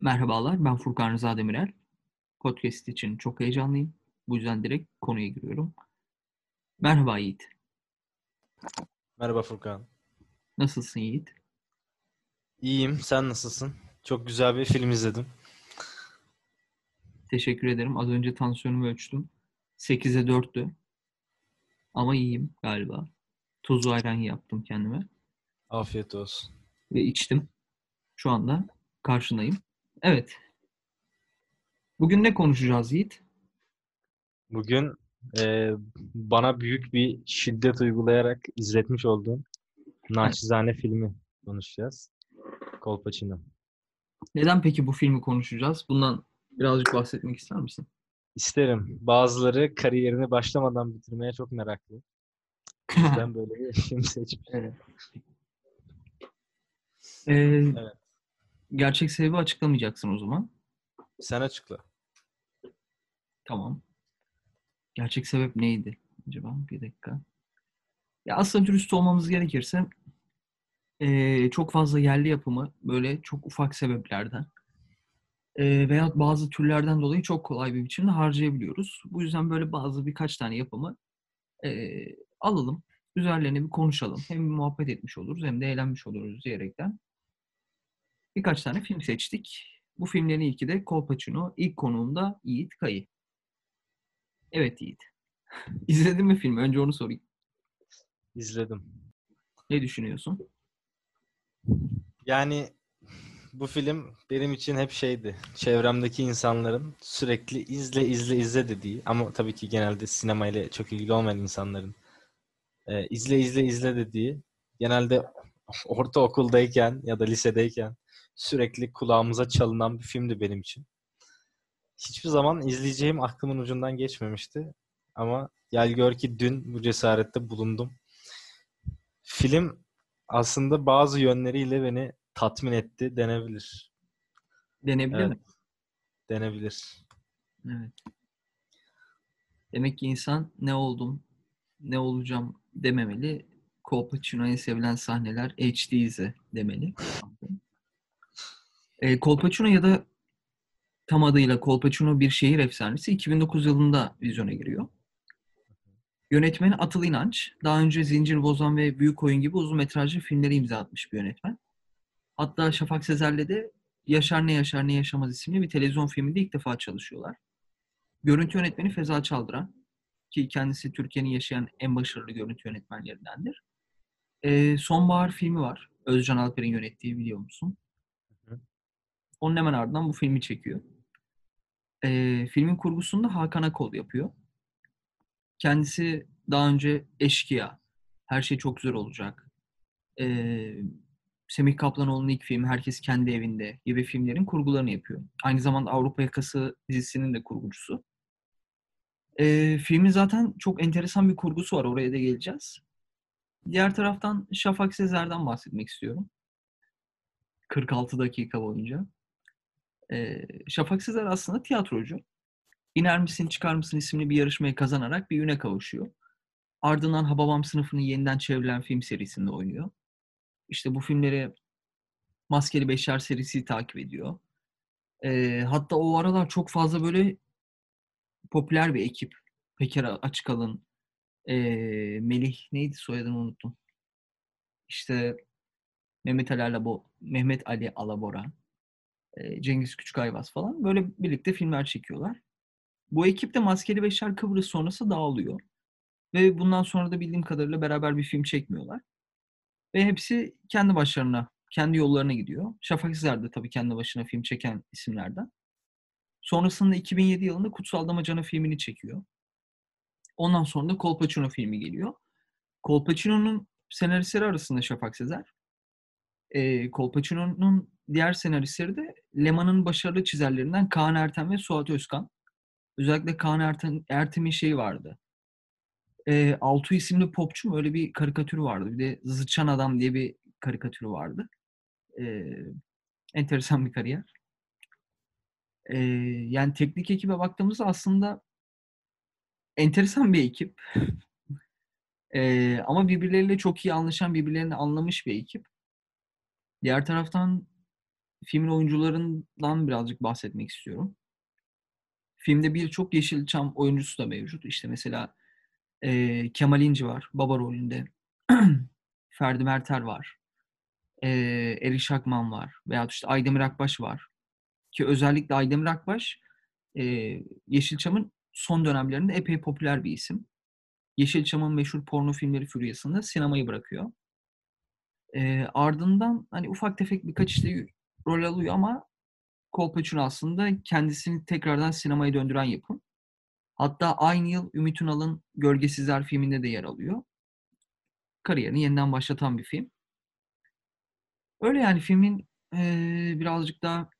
Merhabalar, ben Furkan Rıza Demirel. Podcast için çok heyecanlıyım. Bu yüzden direkt konuya giriyorum. Merhaba Yiğit. Merhaba Furkan. Nasılsın Yiğit? İyiyim, sen nasılsın? Çok güzel bir film izledim. Teşekkür ederim. Az önce tansiyonumu ölçtüm. 8'e 4'tü. Ama iyiyim galiba. Tuzlu ayran yaptım kendime Afiyet olsun. ve içtim. Şu anda karşındayım. Evet. Bugün ne konuşacağız Yiğit? Bugün e, bana büyük bir şiddet uygulayarak izletmiş olduğun Naçizane filmi konuşacağız. Kolpaçino. Neden peki bu filmi konuşacağız? Bundan birazcık bahsetmek ister misin? İsterim. Bazıları kariyerini başlamadan bitirmeye çok meraklı. Yüzden böyle bir film seçmiş. Evet. Ee, Evet. Gerçek sebebi açıklamayacaksın o zaman. Sen açıkla. Tamam. Gerçek sebep neydi acaba? Bir dakika. Ya aslında dürüst olmamız gerekirse eee, çok fazla yerli yapımı böyle çok ufak sebeplerden eee veya bazı türlerden dolayı çok kolay bir biçimde harcayabiliyoruz. Bu yüzden böyle bazı birkaç tane yapımı eee, alalım. Üzerlerine bir konuşalım. Hem bir muhabbet etmiş oluruz hem de eğlenmiş oluruz diyerekten birkaç tane film seçtik. Bu filmlerin ilki de Kolpaçino. İlk konuğum Yiğit Kayı. Evet Yiğit. İzledin mi filmi? Önce onu sorayım. İzledim. Ne düşünüyorsun? Yani bu film benim için hep şeydi. Çevremdeki insanların sürekli izle izle izle dediği ama tabii ki genelde sinemayla çok ilgili olmayan insanların e, izle izle izle dediği genelde ortaokuldayken ya da lisedeyken sürekli kulağımıza çalınan bir filmdi benim için. Hiçbir zaman izleyeceğim aklımın ucundan geçmemişti. Ama gel gör ki dün bu cesarette bulundum. Film aslında bazı yönleriyle beni tatmin etti denebilir. Denebilir Evet. mi? Denebilir. Evet. Demek ki insan ne oldum, ne olacağım dememeli. Kolpaçino'ya sevilen sahneler HD izle demeli. E, Kolpaçino ya da tam adıyla Kolpaçino bir şehir efsanesi 2009 yılında vizyona giriyor. Yönetmeni Atıl İnanç. Daha önce Zincir Bozan ve Büyük Oyun gibi uzun metrajlı filmleri imza atmış bir yönetmen. Hatta Şafak Sezer'le de Yaşar Ne Yaşar Ne Yaşamaz isimli bir televizyon filminde ilk defa çalışıyorlar. Görüntü yönetmeni Feza Çaldıran ki kendisi Türkiye'nin yaşayan en başarılı görüntü yönetmenlerindendir. Ee, Sonbahar filmi var. Özcan Alper'in yönettiği biliyor musun? Onun hemen ardından bu filmi çekiyor. Ee, filmin kurgusunu da Hakan Akol yapıyor. Kendisi daha önce Eşkıya, Her Şey Çok Güzel Olacak, ee, Semih Kaplanoğlu'nun ilk filmi Herkes Kendi Evinde gibi filmlerin kurgularını yapıyor. Aynı zamanda Avrupa Yakası dizisinin de kurgucusu. Ee, filmin zaten çok enteresan bir kurgusu var. Oraya da geleceğiz. Diğer taraftan Şafak Sezer'den bahsetmek istiyorum. 46 dakika boyunca. Ee, Şafak Sezer aslında tiyatrocu. İner misin çıkar mısın isimli bir yarışmayı kazanarak bir üne kavuşuyor. Ardından Hababam sınıfının yeniden çevrilen film serisinde oynuyor. İşte bu filmleri Maskeli Beşer serisi takip ediyor. Ee, hatta o aralar çok fazla böyle popüler bir ekip. Peker Açıkalın, ee, Melih neydi soyadını unuttum. İşte Mehmet Ali Alabo, Mehmet Ali Alabora, ee, Cengiz Küçükayvaz falan böyle birlikte filmler çekiyorlar. Bu ekip de Maskeli Beşer Kıbrıs sonrası dağılıyor. Ve bundan sonra da bildiğim kadarıyla beraber bir film çekmiyorlar. Ve hepsi kendi başlarına, kendi yollarına gidiyor. Şafak Sezer de tabii kendi başına film çeken isimlerden. Sonrasında 2007 yılında Kutsal Damacana filmini çekiyor. Ondan sonra da Kolpaçino filmi geliyor. Kolpaçino'nun senaristleri arasında Şafak Sezer. Ee, Kolpaçino'nun diğer senaristleri de Leman'ın başarılı çizerlerinden Kaan Ertem ve Suat Özkan. Özellikle Kaan Ertem, Ertem'in şeyi vardı. Ee, Altu isimli popçu mu öyle bir karikatürü vardı. Bir de Zıçan Adam diye bir karikatürü vardı. Ee, enteresan bir kariyer. Ee, yani teknik ekibe baktığımızda aslında enteresan bir ekip. Ee, ama birbirleriyle çok iyi anlaşan, birbirlerini anlamış bir ekip. Diğer taraftan filmin oyuncularından birazcık bahsetmek istiyorum. Filmde birçok Yeşilçam oyuncusu da mevcut. İşte mesela e, Kemal İnci var baba rolünde. Ferdi Merter var. E, Eriş Akman var. Veyahut işte Aydemir Akbaş var. Ki özellikle Aydemir Akbaş e, Yeşilçam'ın son dönemlerinde epey popüler bir isim. Yeşilçam'ın meşhur porno filmleri furyasında sinemayı bırakıyor. E, ardından hani ufak tefek birkaç işte rol alıyor ama Kolpaçino aslında kendisini tekrardan sinemaya döndüren yapım. Hatta aynı yıl Ümit Ünal'ın Gölgesizler filminde de yer alıyor. Kariyerini yeniden başlatan bir film. Öyle yani filmin ee, birazcık daha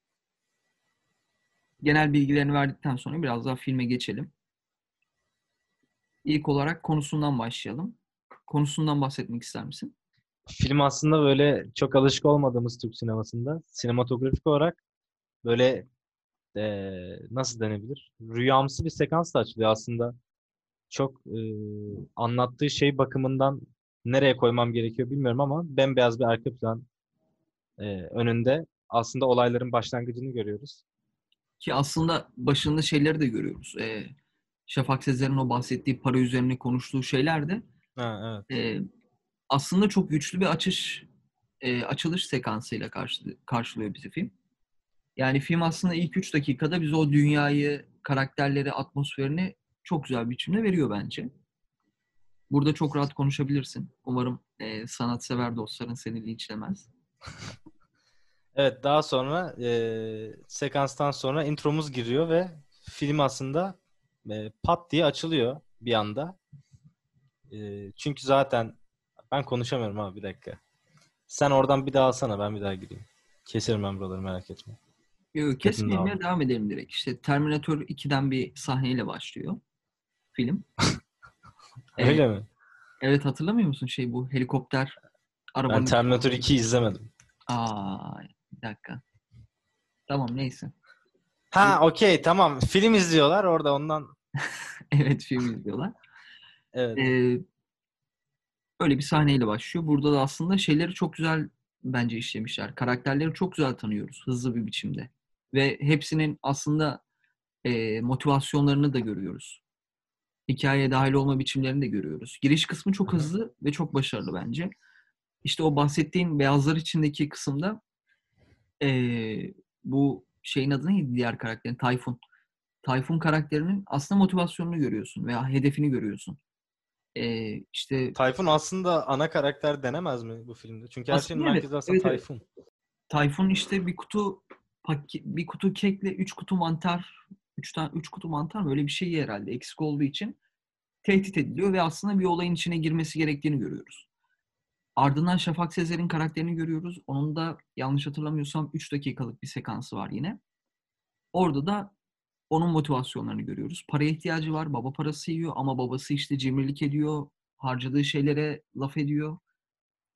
genel bilgilerini verdikten sonra biraz daha filme geçelim. İlk olarak konusundan başlayalım. Konusundan bahsetmek ister misin? Film aslında böyle çok alışık olmadığımız Türk sinemasında sinematografik olarak böyle e, nasıl denebilir? Rüyamsı bir sekansla açılıyor aslında. Çok e, anlattığı şey bakımından nereye koymam gerekiyor bilmiyorum ama bembeyaz bir arka plan e, önünde aslında olayların başlangıcını görüyoruz. Ki aslında başında şeyleri de görüyoruz. E, Şafak Sezer'in o bahsettiği para üzerine konuştuğu şeyler de ha, evet. e, aslında çok güçlü bir açış e, açılış sekansıyla karşı, karşılıyor bizi film. Yani film aslında ilk 3 dakikada bize o dünyayı, karakterleri, atmosferini çok güzel bir biçimde veriyor bence. Burada çok rahat konuşabilirsin. Umarım e, sanatsever dostların seni linçlemez. evet daha sonra e, sekanstan sonra intromuz giriyor ve film aslında e, pat diye açılıyor bir anda. E, çünkü zaten ben konuşamıyorum abi bir dakika. Sen oradan bir daha alsana ben bir daha gireyim. Keserim ben buraları merak etme. Yok kesmeyeyim devam edelim direkt. İşte Terminator 2'den bir sahneyle başlıyor film. Öyle evet. mi? Evet hatırlamıyor musun şey bu helikopter arabanın... Ben Terminator 2 izlemedim. Aa bir dakika. Tamam neyse. Ha okey tamam. Film izliyorlar orada ondan. evet film izliyorlar. Evet. Ee, öyle bir sahneyle başlıyor. Burada da aslında şeyleri çok güzel bence işlemişler. Karakterleri çok güzel tanıyoruz hızlı bir biçimde. Ve hepsinin aslında e, motivasyonlarını da görüyoruz. Hikayeye dahil olma biçimlerini de görüyoruz. Giriş kısmı çok hızlı ve çok başarılı bence. İşte o bahsettiğin beyazlar içindeki kısımda e, bu şeyin adı neydi diğer karakterin? Tayfun. Tayfun karakterinin aslında motivasyonunu görüyorsun veya hedefini görüyorsun. Ee, işte Tayfun aslında ana karakter denemez mi bu filmde? Çünkü her şeyin merkezi aslında evet, Tayfun. Tayfun işte bir kutu bir kutu kekle üç kutu mantar, üç tane üç kutu mantar mı öyle bir şey herhalde eksik olduğu için tehdit ediliyor ve aslında bir olayın içine girmesi gerektiğini görüyoruz. Ardından Şafak Sezer'in karakterini görüyoruz. Onun da yanlış hatırlamıyorsam 3 dakikalık bir sekansı var yine. Orada da onun motivasyonlarını görüyoruz. Paraya ihtiyacı var. Baba parası yiyor ama babası işte cimrilik ediyor. Harcadığı şeylere laf ediyor.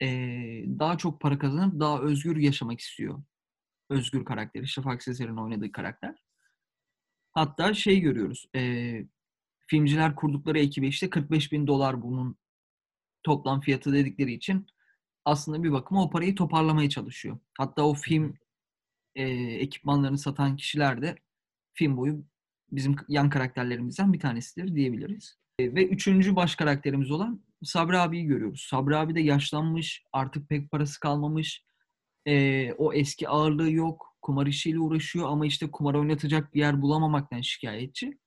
Ee, daha çok para kazanıp daha özgür yaşamak istiyor. Özgür karakteri. Şafak Sezer'in oynadığı karakter. Hatta şey görüyoruz. E, filmciler kurdukları ekibe işte 45 bin dolar bunun toplam fiyatı dedikleri için aslında bir bakıma o parayı toparlamaya çalışıyor. Hatta o film e, ekipmanlarını satan kişiler de film boyu bizim yan karakterlerimizden bir tanesidir diyebiliriz. E, ve üçüncü baş karakterimiz olan Sabri abiyi görüyoruz. Sabri abi de yaşlanmış, artık pek parası kalmamış. E, o eski ağırlığı yok. Kumar işiyle uğraşıyor ama işte kumar oynatacak bir yer bulamamaktan şikayetçi.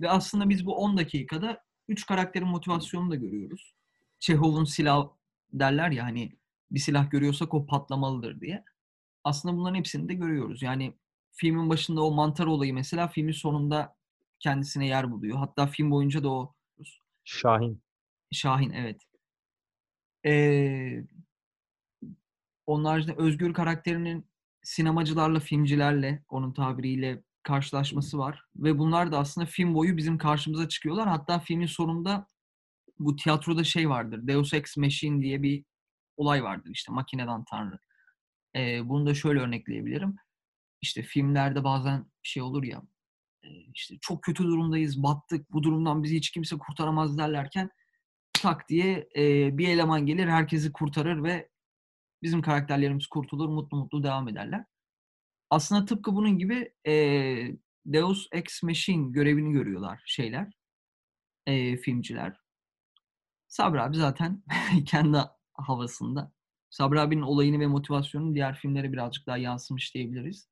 Ve aslında biz bu 10 dakikada üç karakterin motivasyonunu da görüyoruz. Çehov'un silah derler ya hani bir silah görüyorsak o patlamalıdır diye. Aslında bunların hepsini de görüyoruz. Yani filmin başında o mantar olayı mesela filmin sonunda kendisine yer buluyor. Hatta film boyunca da o Şahin. Şahin evet. Ee, onun haricinde Özgür karakterinin sinemacılarla, filmcilerle, onun tabiriyle karşılaşması var. Ve bunlar da aslında film boyu bizim karşımıza çıkıyorlar. Hatta filmin sonunda bu tiyatroda şey vardır. Deus Ex Machine diye bir olay vardır. işte makineden tanrı. Ee, bunu da şöyle örnekleyebilirim. İşte filmlerde bazen şey olur ya işte çok kötü durumdayız, battık, bu durumdan bizi hiç kimse kurtaramaz derlerken tak diye e, bir eleman gelir, herkesi kurtarır ve bizim karakterlerimiz kurtulur, mutlu mutlu devam ederler. aslında tıpkı bunun gibi Deus Ex Machina görevini görüyorlar şeyler, eee, filmciler. Sabri abi zaten kendi havasında. Sabri abinin olayını ve motivasyonunu diğer filmlere birazcık daha yansımış diyebiliriz.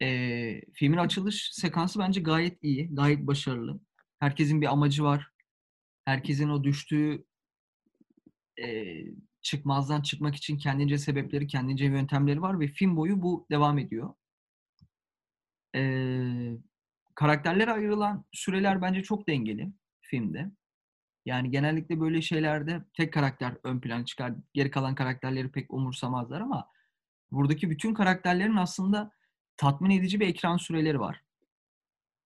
Eee, filmin açılış sekansı bence gayet iyi, gayet başarılı. Herkesin bir amacı var. Herkesin o düştüğü eee, çıkmazdan çıkmak için kendince sebepleri, kendince yöntemleri var ve film boyu bu devam ediyor. Eee, karakterlere ayrılan süreler bence çok dengeli filmde. Yani genellikle böyle şeylerde tek karakter ön plana çıkar. Geri kalan karakterleri pek umursamazlar ama buradaki bütün karakterlerin aslında tatmin edici bir ekran süreleri var.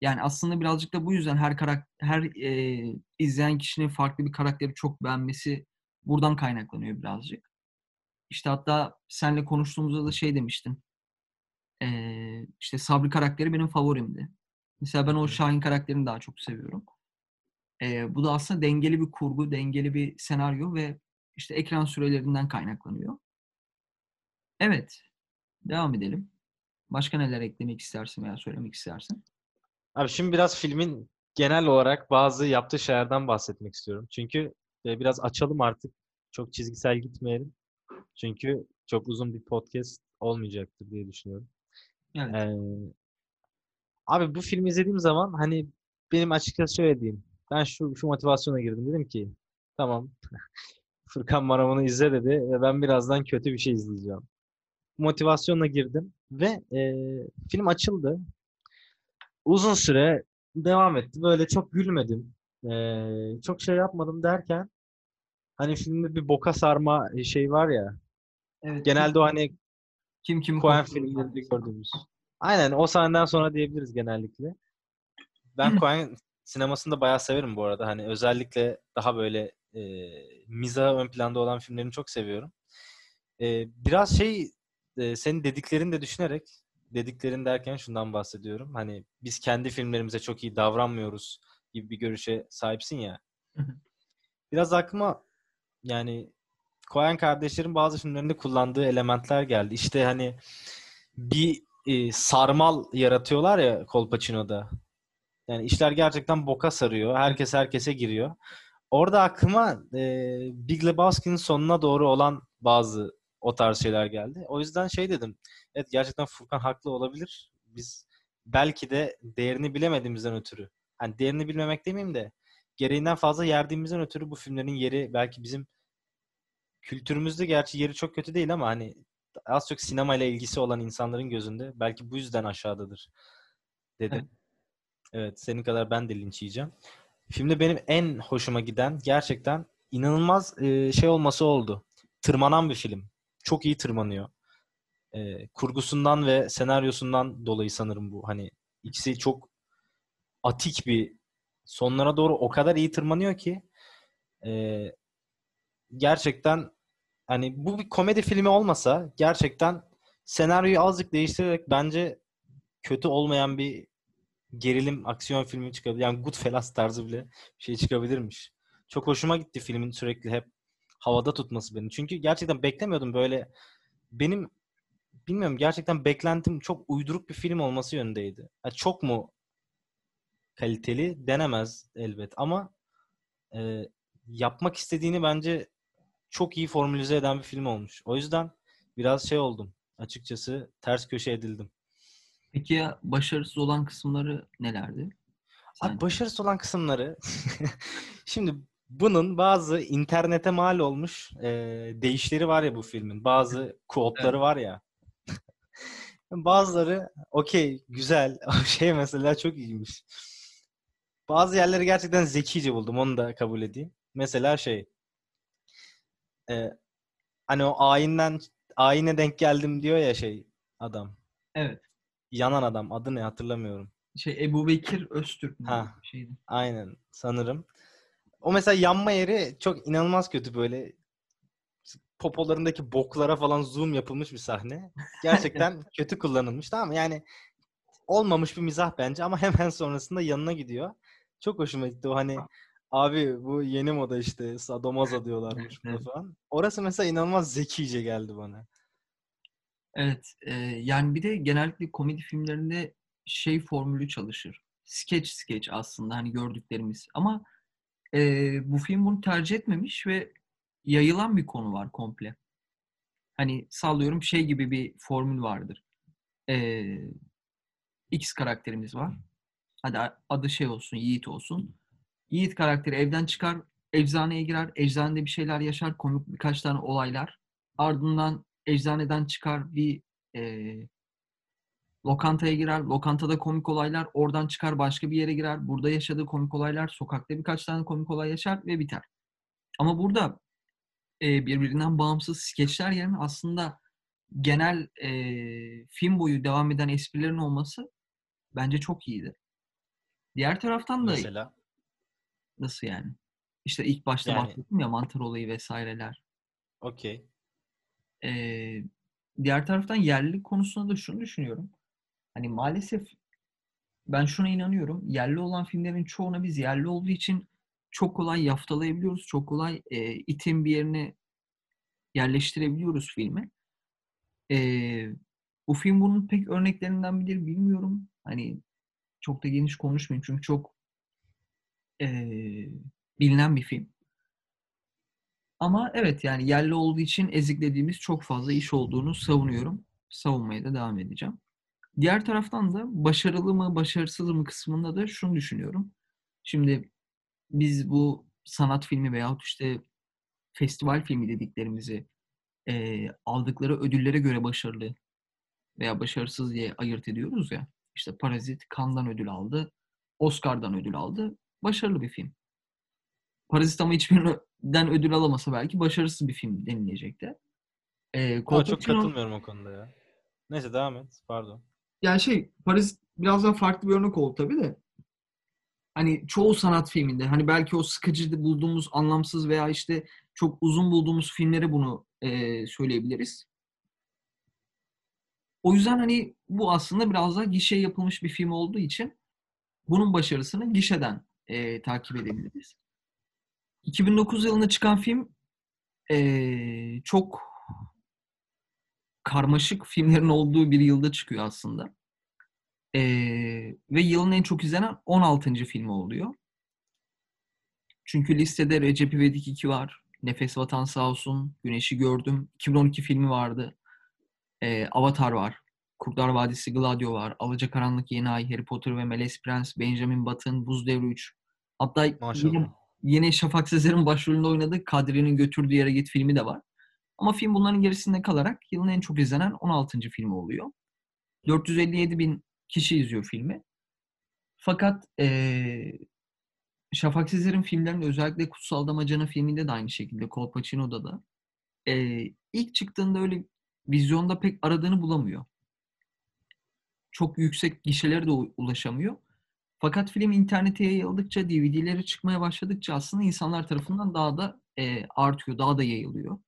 Yani aslında birazcık da bu yüzden her karak her eee, izleyen kişinin farklı bir karakteri çok beğenmesi buradan kaynaklanıyor birazcık. İşte hatta seninle konuştuğumuzda da şey demiştin. Eee, işte Sabri karakteri benim favorimdi. Mesela ben o. Şahin karakterini daha çok seviyorum. Eee, bu da aslında dengeli bir kurgu, dengeli bir senaryo ve işte ekran sürelerinden kaynaklanıyor. Evet, devam edelim. Başka neler eklemek istersin veya söylemek istersin? Abi şimdi biraz filmin genel olarak bazı yaptığı şeylerden bahsetmek istiyorum. Çünkü e, biraz açalım artık. Çok çizgisel gitmeyelim. Çünkü çok uzun bir podcast olmayacaktır diye düşünüyorum. Evet. Ee, abi bu filmi izlediğim zaman hani benim açıkçası şöyle diyeyim. Ben şu şu motivasyona girdim. Dedim ki tamam Furkan bana bunu izle dedi ve ben birazdan kötü bir şey izleyeceğim. Motivasyonla girdim ve e, film açıldı. Uzun süre devam etti. Böyle çok gülmedim. E, çok şey yapmadım derken hani filmde bir boka sarma şey var ya. Evet. Genelde o hani kim kimi Coen filmlerinde gördüğümüz. Aynen o sahneden sonra diyebiliriz genellikle. Ben Coen sinemasını da bayağı severim bu arada. Hani özellikle daha böyle e, mizahı ön planda olan filmlerini çok seviyorum. E, biraz şey e, senin dediklerini de düşünerek dediklerin derken şundan bahsediyorum. Hani biz kendi filmlerimize çok iyi davranmıyoruz gibi bir görüşe sahipsin ya. Biraz aklıma yani Coen kardeşlerin bazı filmlerinde kullandığı elementler geldi. İşte hani bir e, sarmal yaratıyorlar ya Kolpaçino'da. Yani işler gerçekten boka sarıyor. Herkes herkese giriyor. Orada aklıma e, Big Lebowski'nin sonuna doğru olan bazı o tarz şeyler geldi. O yüzden şey dedim. Evet gerçekten Furkan haklı olabilir. Biz belki de değerini bilemediğimizden ötürü. Hani değerini bilmemek demeyeyim de gereğinden fazla yerdiğimizden ötürü bu filmlerin yeri belki bizim kültürümüzde gerçi yeri çok kötü değil ama hani az çok sinemayla ilgisi olan insanların gözünde belki bu yüzden aşağıdadır dedim. Evet. Senin kadar ben de linç yiyeceğim. Filmde benim en hoşuma giden gerçekten inanılmaz şey olması oldu. Tırmanan bir film. Çok iyi tırmanıyor. E, kurgusundan ve senaryosundan dolayı sanırım bu. Hani ikisi çok atik bir sonlara doğru o kadar iyi tırmanıyor ki e, gerçekten hani bu bir komedi filmi olmasa gerçekten senaryoyu azıcık değiştirerek bence kötü olmayan bir gerilim aksiyon filmi çıkabilir. Yani Goodfellas tarzı bile bir şey çıkabilirmiş. Çok hoşuma gitti filmin sürekli hep havada tutması beni. Çünkü gerçekten beklemiyordum böyle. Benim bilmiyorum gerçekten beklentim çok uyduruk bir film olması yönündeydi. Ha, çok mu kaliteli denemez elbet ama e, yapmak istediğini bence çok iyi formülize eden bir film olmuş. O yüzden biraz şey oldum. Açıkçası ters köşe edildim. Peki ya başarısız olan kısımları nelerdi? Abi başarısız olan kısımları şimdi bunun bazı internete mal olmuş e, değişleri var ya bu filmin. Bazı quote'ları var ya. Bazıları okey güzel. Şey mesela çok iyiymiş. Bazı yerleri gerçekten zekice buldum. Onu da kabul edeyim. Mesela şey e, hani o ayinden ayine denk geldim diyor ya şey adam. Evet. Yanan adam. Adı ne hatırlamıyorum. Şey Ebu Bekir Öztürk? Ha. Şeydi. Aynen sanırım. O mesela yanma yeri çok inanılmaz kötü böyle popolarındaki boklara falan zoom yapılmış bir sahne. Gerçekten kötü kullanılmış tamam mı? Yani olmamış bir mizah bence ama hemen sonrasında yanına gidiyor. Çok hoşuma gitti o hani abi bu yeni moda işte sadomazo diyorlarmış Evet. falan. Orası mesela inanılmaz zekice geldi bana. Evet. e, yani bir de genellikle komedi filmlerinde şey formülü çalışır. Sketch sketch aslında hani gördüklerimiz. Ama e, bu film bunu tercih etmemiş ve yayılan bir konu var komple. Hani sallıyorum şey gibi bir formül vardır. E, X karakterimiz var. Hadi adı şey olsun, Yiğit olsun. Yiğit karakteri evden çıkar, eczaneye girer, eczanede bir şeyler yaşar, komik birkaç tane olaylar. Ardından eczaneden çıkar bir e, lokantaya girer, lokantada komik olaylar, oradan çıkar başka bir yere girer, burada yaşadığı komik olaylar, sokakta birkaç tane komik olay yaşar ve biter. Ama burada e, birbirinden bağımsız skeçler yerine aslında genel e, film boyu devam eden esprilerin olması bence çok iyiydi. Diğer taraftan da Mesela nasıl yani? İşte ilk başta Yani- bahsettim ya mantar olayı vesaireler. okey. Ee, diğer taraftan yerlilik konusunda da şunu düşünüyorum. Hani maalesef ben şuna inanıyorum. Yerli olan filmlerin çoğuna biz yerli olduğu için çok kolay yaftalayabiliyoruz. Çok kolay e, itin bir yerine yerleştirebiliyoruz filmi. Ee, bu film bunun pek örneklerinden biri bilmiyorum. Hani çok da geniş konuşmayayım çünkü çok eee, bilinen bir film. Ama evet yani yerli olduğu için eziklediğimiz çok fazla iş olduğunu savunuyorum. Savunmaya da devam edeceğim. Diğer taraftan da başarılı mı başarısız mı kısmında da şunu düşünüyorum. Şimdi biz bu sanat filmi veyahut işte festival filmi dediklerimizi eee, aldıkları ödüllere göre başarılı veya başarısız diye ayırt ediyoruz ya. İşte Parazit Cannes'dan ödül aldı, Oscar'dan ödül aldı. Başarılı bir film. Parazit ama hiçbirinden ödül alamasa belki başarısız bir film denilecekti. Ee, Ama çok katılmıyorum o konuda ya. Neyse devam et. Pardon. Yani şey Parazit biraz daha farklı bir örnek oldu tabii de. Hani çoğu sanat filminde hani belki o sıkıcı bulduğumuz anlamsız veya işte çok uzun bulduğumuz filmlere bunu eee, söyleyebiliriz. O yüzden hani bu aslında biraz daha gişeye yapılmış bir film olduğu için bunun başarısını gişeden eee, takip edebiliriz. 2009 yılında çıkan film eee, çok karmaşık filmlerin olduğu bir yılda çıkıyor aslında. Ee, ve yılın en çok izlenen 16. filmi oluyor. Çünkü listede Recep İvedik 2 var. Nefes Vatan Sağ olsun. Güneşi Gördüm. 2012 filmi vardı. Ee, Avatar var. Kurtlar Vadisi Gladio var. Alacakaranlık Yeni Ay, Harry Potter ve Melez Prens, Benjamin Button, Buz Devri 3. Hatta Maşallah. yine Şafak Sezer'in başrolünde oynadığı Kadri'nin Götürdüğü Yere Git filmi de var. Ama film bunların gerisinde kalarak yılın en çok izlenen 16. filmi oluyor. 457 bin kişi izliyor filmi. Fakat eee Şafak Sezer'in filmlerinde özellikle Kutsal Damacana filminde de aynı şekilde Kolpaçino'da da eee, ilk çıktığında öyle vizyonda pek aradığını bulamıyor. Çok yüksek gişelere de ulaşamıyor. Fakat film internete yayıldıkça, DVD'leri çıkmaya başladıkça aslında insanlar tarafından daha da eee, artıyor, daha da yayılıyor.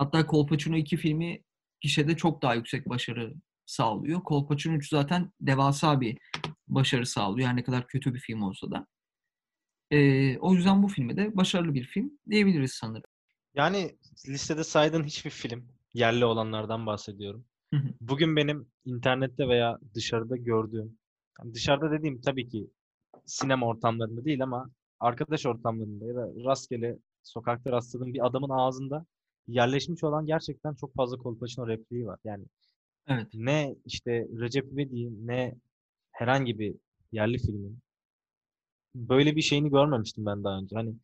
Hatta Kolpaçino 2 filmi gişede çok daha yüksek başarı sağlıyor. Kolpaçino 3 zaten devasa bir başarı sağlıyor. Her ne kadar kötü bir film olsa da. Ee, o yüzden bu filme de başarılı bir film diyebiliriz sanırım. Yani listede saydığın hiçbir film, yerli olanlardan bahsediyorum. Bugün benim internette veya dışarıda gördüğüm, yani dışarıda dediğim tabii ki sinema ortamlarında değil ama arkadaş ortamlarında ya da rastgele sokakta rastladığım bir adamın ağzında yerleşmiş olan gerçekten çok fazla Kolpaçino repliği var. Yani Evet. ne işte Recep İvedik'in ne herhangi bir yerli filmin böyle bir şeyini görmemiştim ben daha önce. Hani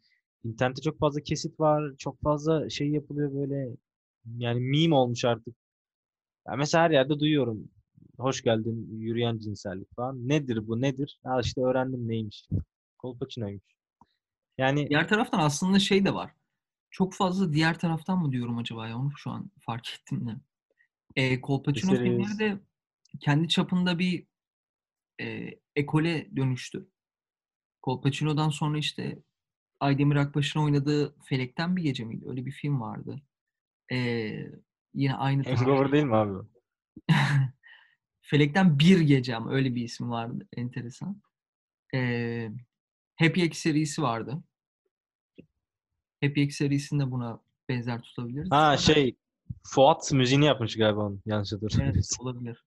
internette çok fazla kesit var, çok fazla şey yapılıyor böyle yani meme olmuş artık. Ya mesela her yerde duyuyorum. Hoş geldin yürüyen cinsellik falan. Nedir bu nedir? Ha işte öğrendim neymiş. Kolpaçino'ymuş. Yani Diğer taraftan aslında şey de var. Çok fazla diğer taraftan mı diyorum acaba ya? Onu şu an fark ettim de. Ee, Kolpaçino filmleri de kendi çapında bir e, ekole dönüştü. Kolpaçino'dan sonra işte Aydemir Akbaş'ın oynadığı Felekten Bir Gece miydi? Öyle bir film vardı. Ee, yine aynı. Hangover değil mi abi? Felekten Bir Gece ama öyle bir isim vardı. Enteresan. Ee, Happy Egg serisi vardı. Happy Egg serisini de buna benzer tutabiliriz. Ha şey Fuat müziğini yapmış galiba onun. Yanlış Evet hatırlamıyorsam. olabilir.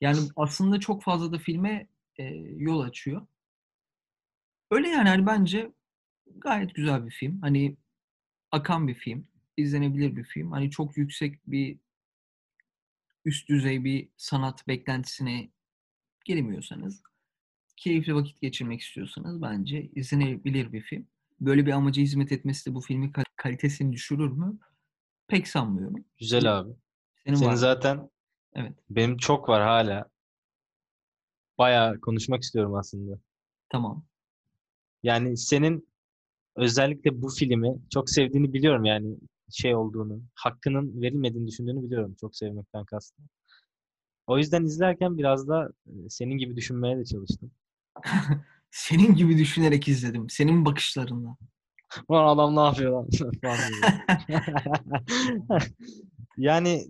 Yani aslında çok fazla da filme e, yol açıyor. Öyle yani hani bence gayet güzel bir film. Hani akan bir film. izlenebilir bir film. Hani çok yüksek bir üst düzey bir sanat beklentisine girmiyorsanız, keyifli vakit geçirmek istiyorsanız bence izlenebilir bir film. Böyle bir amaca hizmet etmesi de bu filmin kal- kalitesini düşürür mü? Pek sanmıyorum. Güzel abi. Senin Senin var zaten Evet. benim çok var hala. Bayağı konuşmak istiyorum aslında. Tamam. Yani senin özellikle bu filmi çok sevdiğini biliyorum yani şey olduğunu, hakkının verilmediğini düşündüğünü biliyorum çok sevmekten kastım. O yüzden izlerken biraz da senin gibi düşünmeye de çalıştım. Senin gibi düşünerek izledim. Senin bakışlarınla. Ulan adam ne yapıyor lan? Yani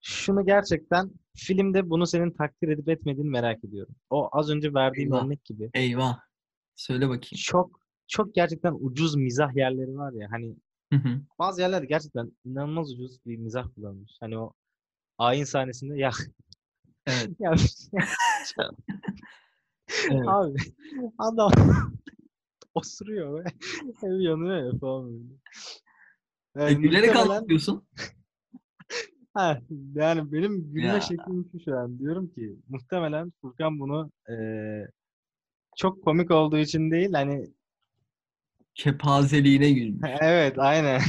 şunu gerçekten filmde bunu senin takdir edip etmediğini merak ediyorum. O az önce verdiğim Eyvah. örnek gibi Eyvah. Söyle bakayım. çok çok gerçekten ucuz mizah yerleri var ya hani Hı hı. bazı yerlerde gerçekten inanılmaz ucuz bir mizah kullanmış. Hani o ayin sahnesinde ya Evet. ya Evet. abi adam osuruyor ve ev yanıyor ya falan böyle. E, Yani gülerek muhtemelen- anlatıyorsun. Ha, yani benim gülme Ya. şeklim şu şu an. Diyorum ki muhtemelen Furkan bunu eee, çok komik olduğu için değil hani Kepazeliğine gülmüş. evet aynen.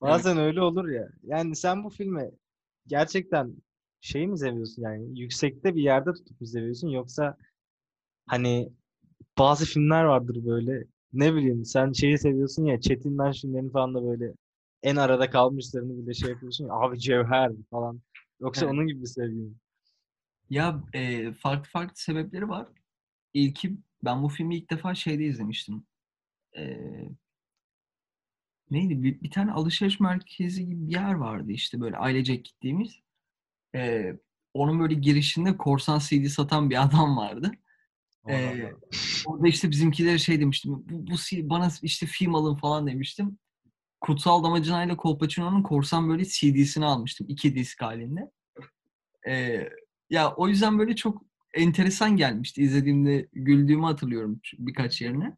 Bazen öyle olur ya. Yani sen bu filmi gerçekten şey mi seviyorsun yani yüksekte bir yerde tutup mu seviyorsun yoksa hani bazı filmler vardır böyle ne bileyim sen şeyi seviyorsun ya Çetin Şunların falan da böyle en arada kalmışlarını bile şey yapıyorsun ya abi Cevher falan. Yoksa Evet. onun gibi mi? Ya e, farklı farklı sebepleri var. İlki ben bu filmi ilk defa şeyde izlemiştim. E, neydi? Bir, bir tane alışveriş merkezi gibi bir yer vardı işte böyle ailecek gittiğimiz. E, onun böyle girişinde korsan CD satan bir adam vardı. Ee, orada işte bizimkilere şey demiştim. Bu, bu bana işte film alın falan demiştim. Kutsal Damacana ile Kolpaçino'nun korsan böyle CD'sini almıştım. iki disk halinde. Ee, ya o yüzden böyle çok enteresan gelmişti. İzlediğimde güldüğümü hatırlıyorum birkaç yerine.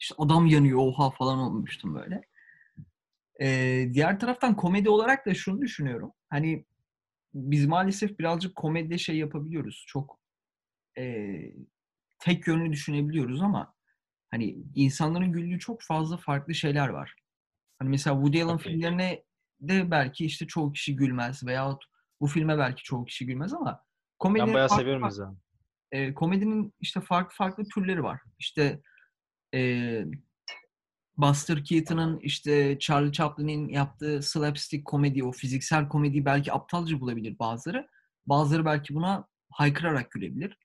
İşte adam yanıyor oha falan olmuştum böyle. Ee, diğer taraftan komedi olarak da şunu düşünüyorum. Hani biz maalesef birazcık komedide şey yapabiliyoruz. Çok eee, tek yönlü düşünebiliyoruz ama hani insanların güldüğü çok fazla farklı şeyler var. Hani mesela Woody Allen Okey. filmlerine de belki işte çoğu kişi gülmez veyahut bu filme belki çoğu kişi gülmez ama Ben komedinin bayağı farklı seviyorum farklı- e, komedinin işte farklı farklı türleri var. İşte e, Buster Keaton'ın işte Charlie Chaplin'in yaptığı slapstick komedi, o fiziksel komediyi belki aptalca bulabilir bazıları. Bazıları belki buna haykırarak gülebilir.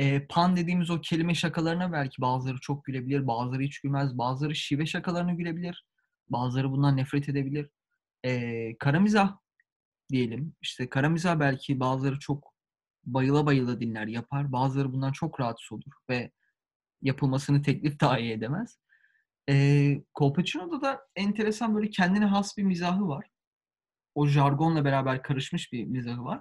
E, pan dediğimiz o kelime şakalarına belki bazıları çok gülebilir, bazıları hiç gülmez, bazıları şive şakalarına gülebilir, bazıları bundan nefret edebilir. E, kara mizah diyelim. İşte kara mizah belki bazıları çok bayıla bayıla dinler, yapar. Bazıları bundan çok rahatsız olur ve yapılmasını teklif dahi edemez. Eee Kolpaçino'da da enteresan böyle kendine has bir mizahı var. O jargonla beraber karışmış bir mizahı var.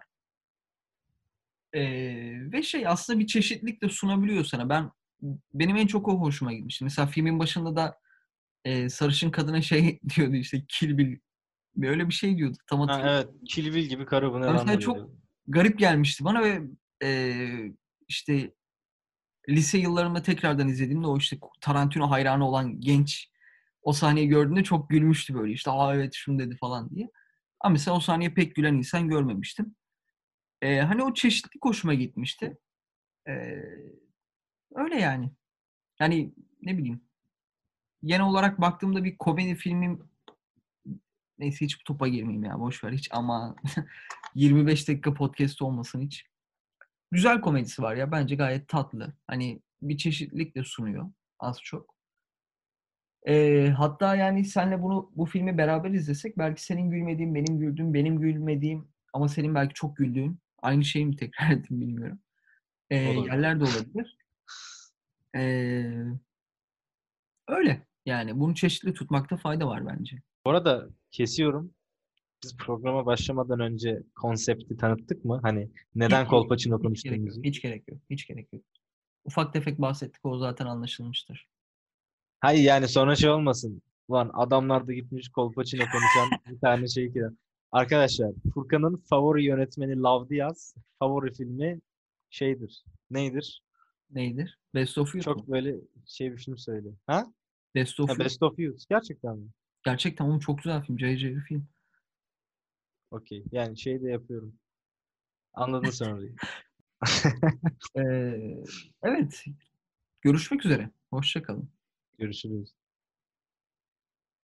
Eee, ve şey aslında bir çeşitlilik de sunabiliyor sana. Ben benim en çok o hoşuma gitmişti. Mesela filmin başında da eee, sarışın kadına şey diyordu işte Kill Bill öyle bir şey diyordu. Tam Ha, evet. Kill Bill gibi karı bu ne Ben lan mesela böyle çok garip gelmişti bana ve eee, işte lise yıllarımda tekrardan izlediğimde o işte Tarantino hayranı olan genç o sahneyi gördüğünde çok gülmüştü böyle işte aa evet şunu dedi falan diye. Ama mesela o sahneye pek gülen insan görmemiştim. Ee, hani o çeşitlilik hoşuma gitmişti. Ee, öyle yani. Yani ne bileyim. Genel olarak baktığımda bir komedi filmim neyse hiç bu topa girmeyeyim ya boş ver hiç ama 25 dakika podcast olmasın hiç. Güzel komedisi var ya bence gayet tatlı. Hani bir çeşitlilik de sunuyor az çok. Ee, hatta yani senle bunu bu filmi beraber izlesek belki senin gülmediğin, benim güldüğüm, benim gülmediğim ama senin belki çok güldüğün aynı şeyi mi tekrar ettim bilmiyorum. Olabilir. yerler de olabilir. Ee, öyle yani bunu çeşitli tutmakta fayda var bence. Bu arada kesiyorum. Biz programa başlamadan önce konsepti tanıttık mı? Hani neden Hiç- Kolpaçino konuştuğumuzu. Hiç gerek yok. Hiç gerek yok. Ufak tefek bahsettik. O zaten anlaşılmıştır. Hayır yani sonra şey olmasın. Lan adamlar da gitmiş Kolpaçino konuşan bir tane şey ki. Arkadaşlar Furkan'ın favori yönetmeni Love Diaz. Favori filmi şeydir. Neydir? Neydir? Best of Youth mu? Çok böyle şey bir film söyle. Ha? Best of ha Youth. Best of Youth. Gerçekten mi? Gerçekten oğlum çok güzel film. Cayır cayır film. Okey. Yani şey de yapıyorum. Anladın sen orayı. Ee, evet. Görüşmek üzere. Hoşça kalın. Görüşürüz.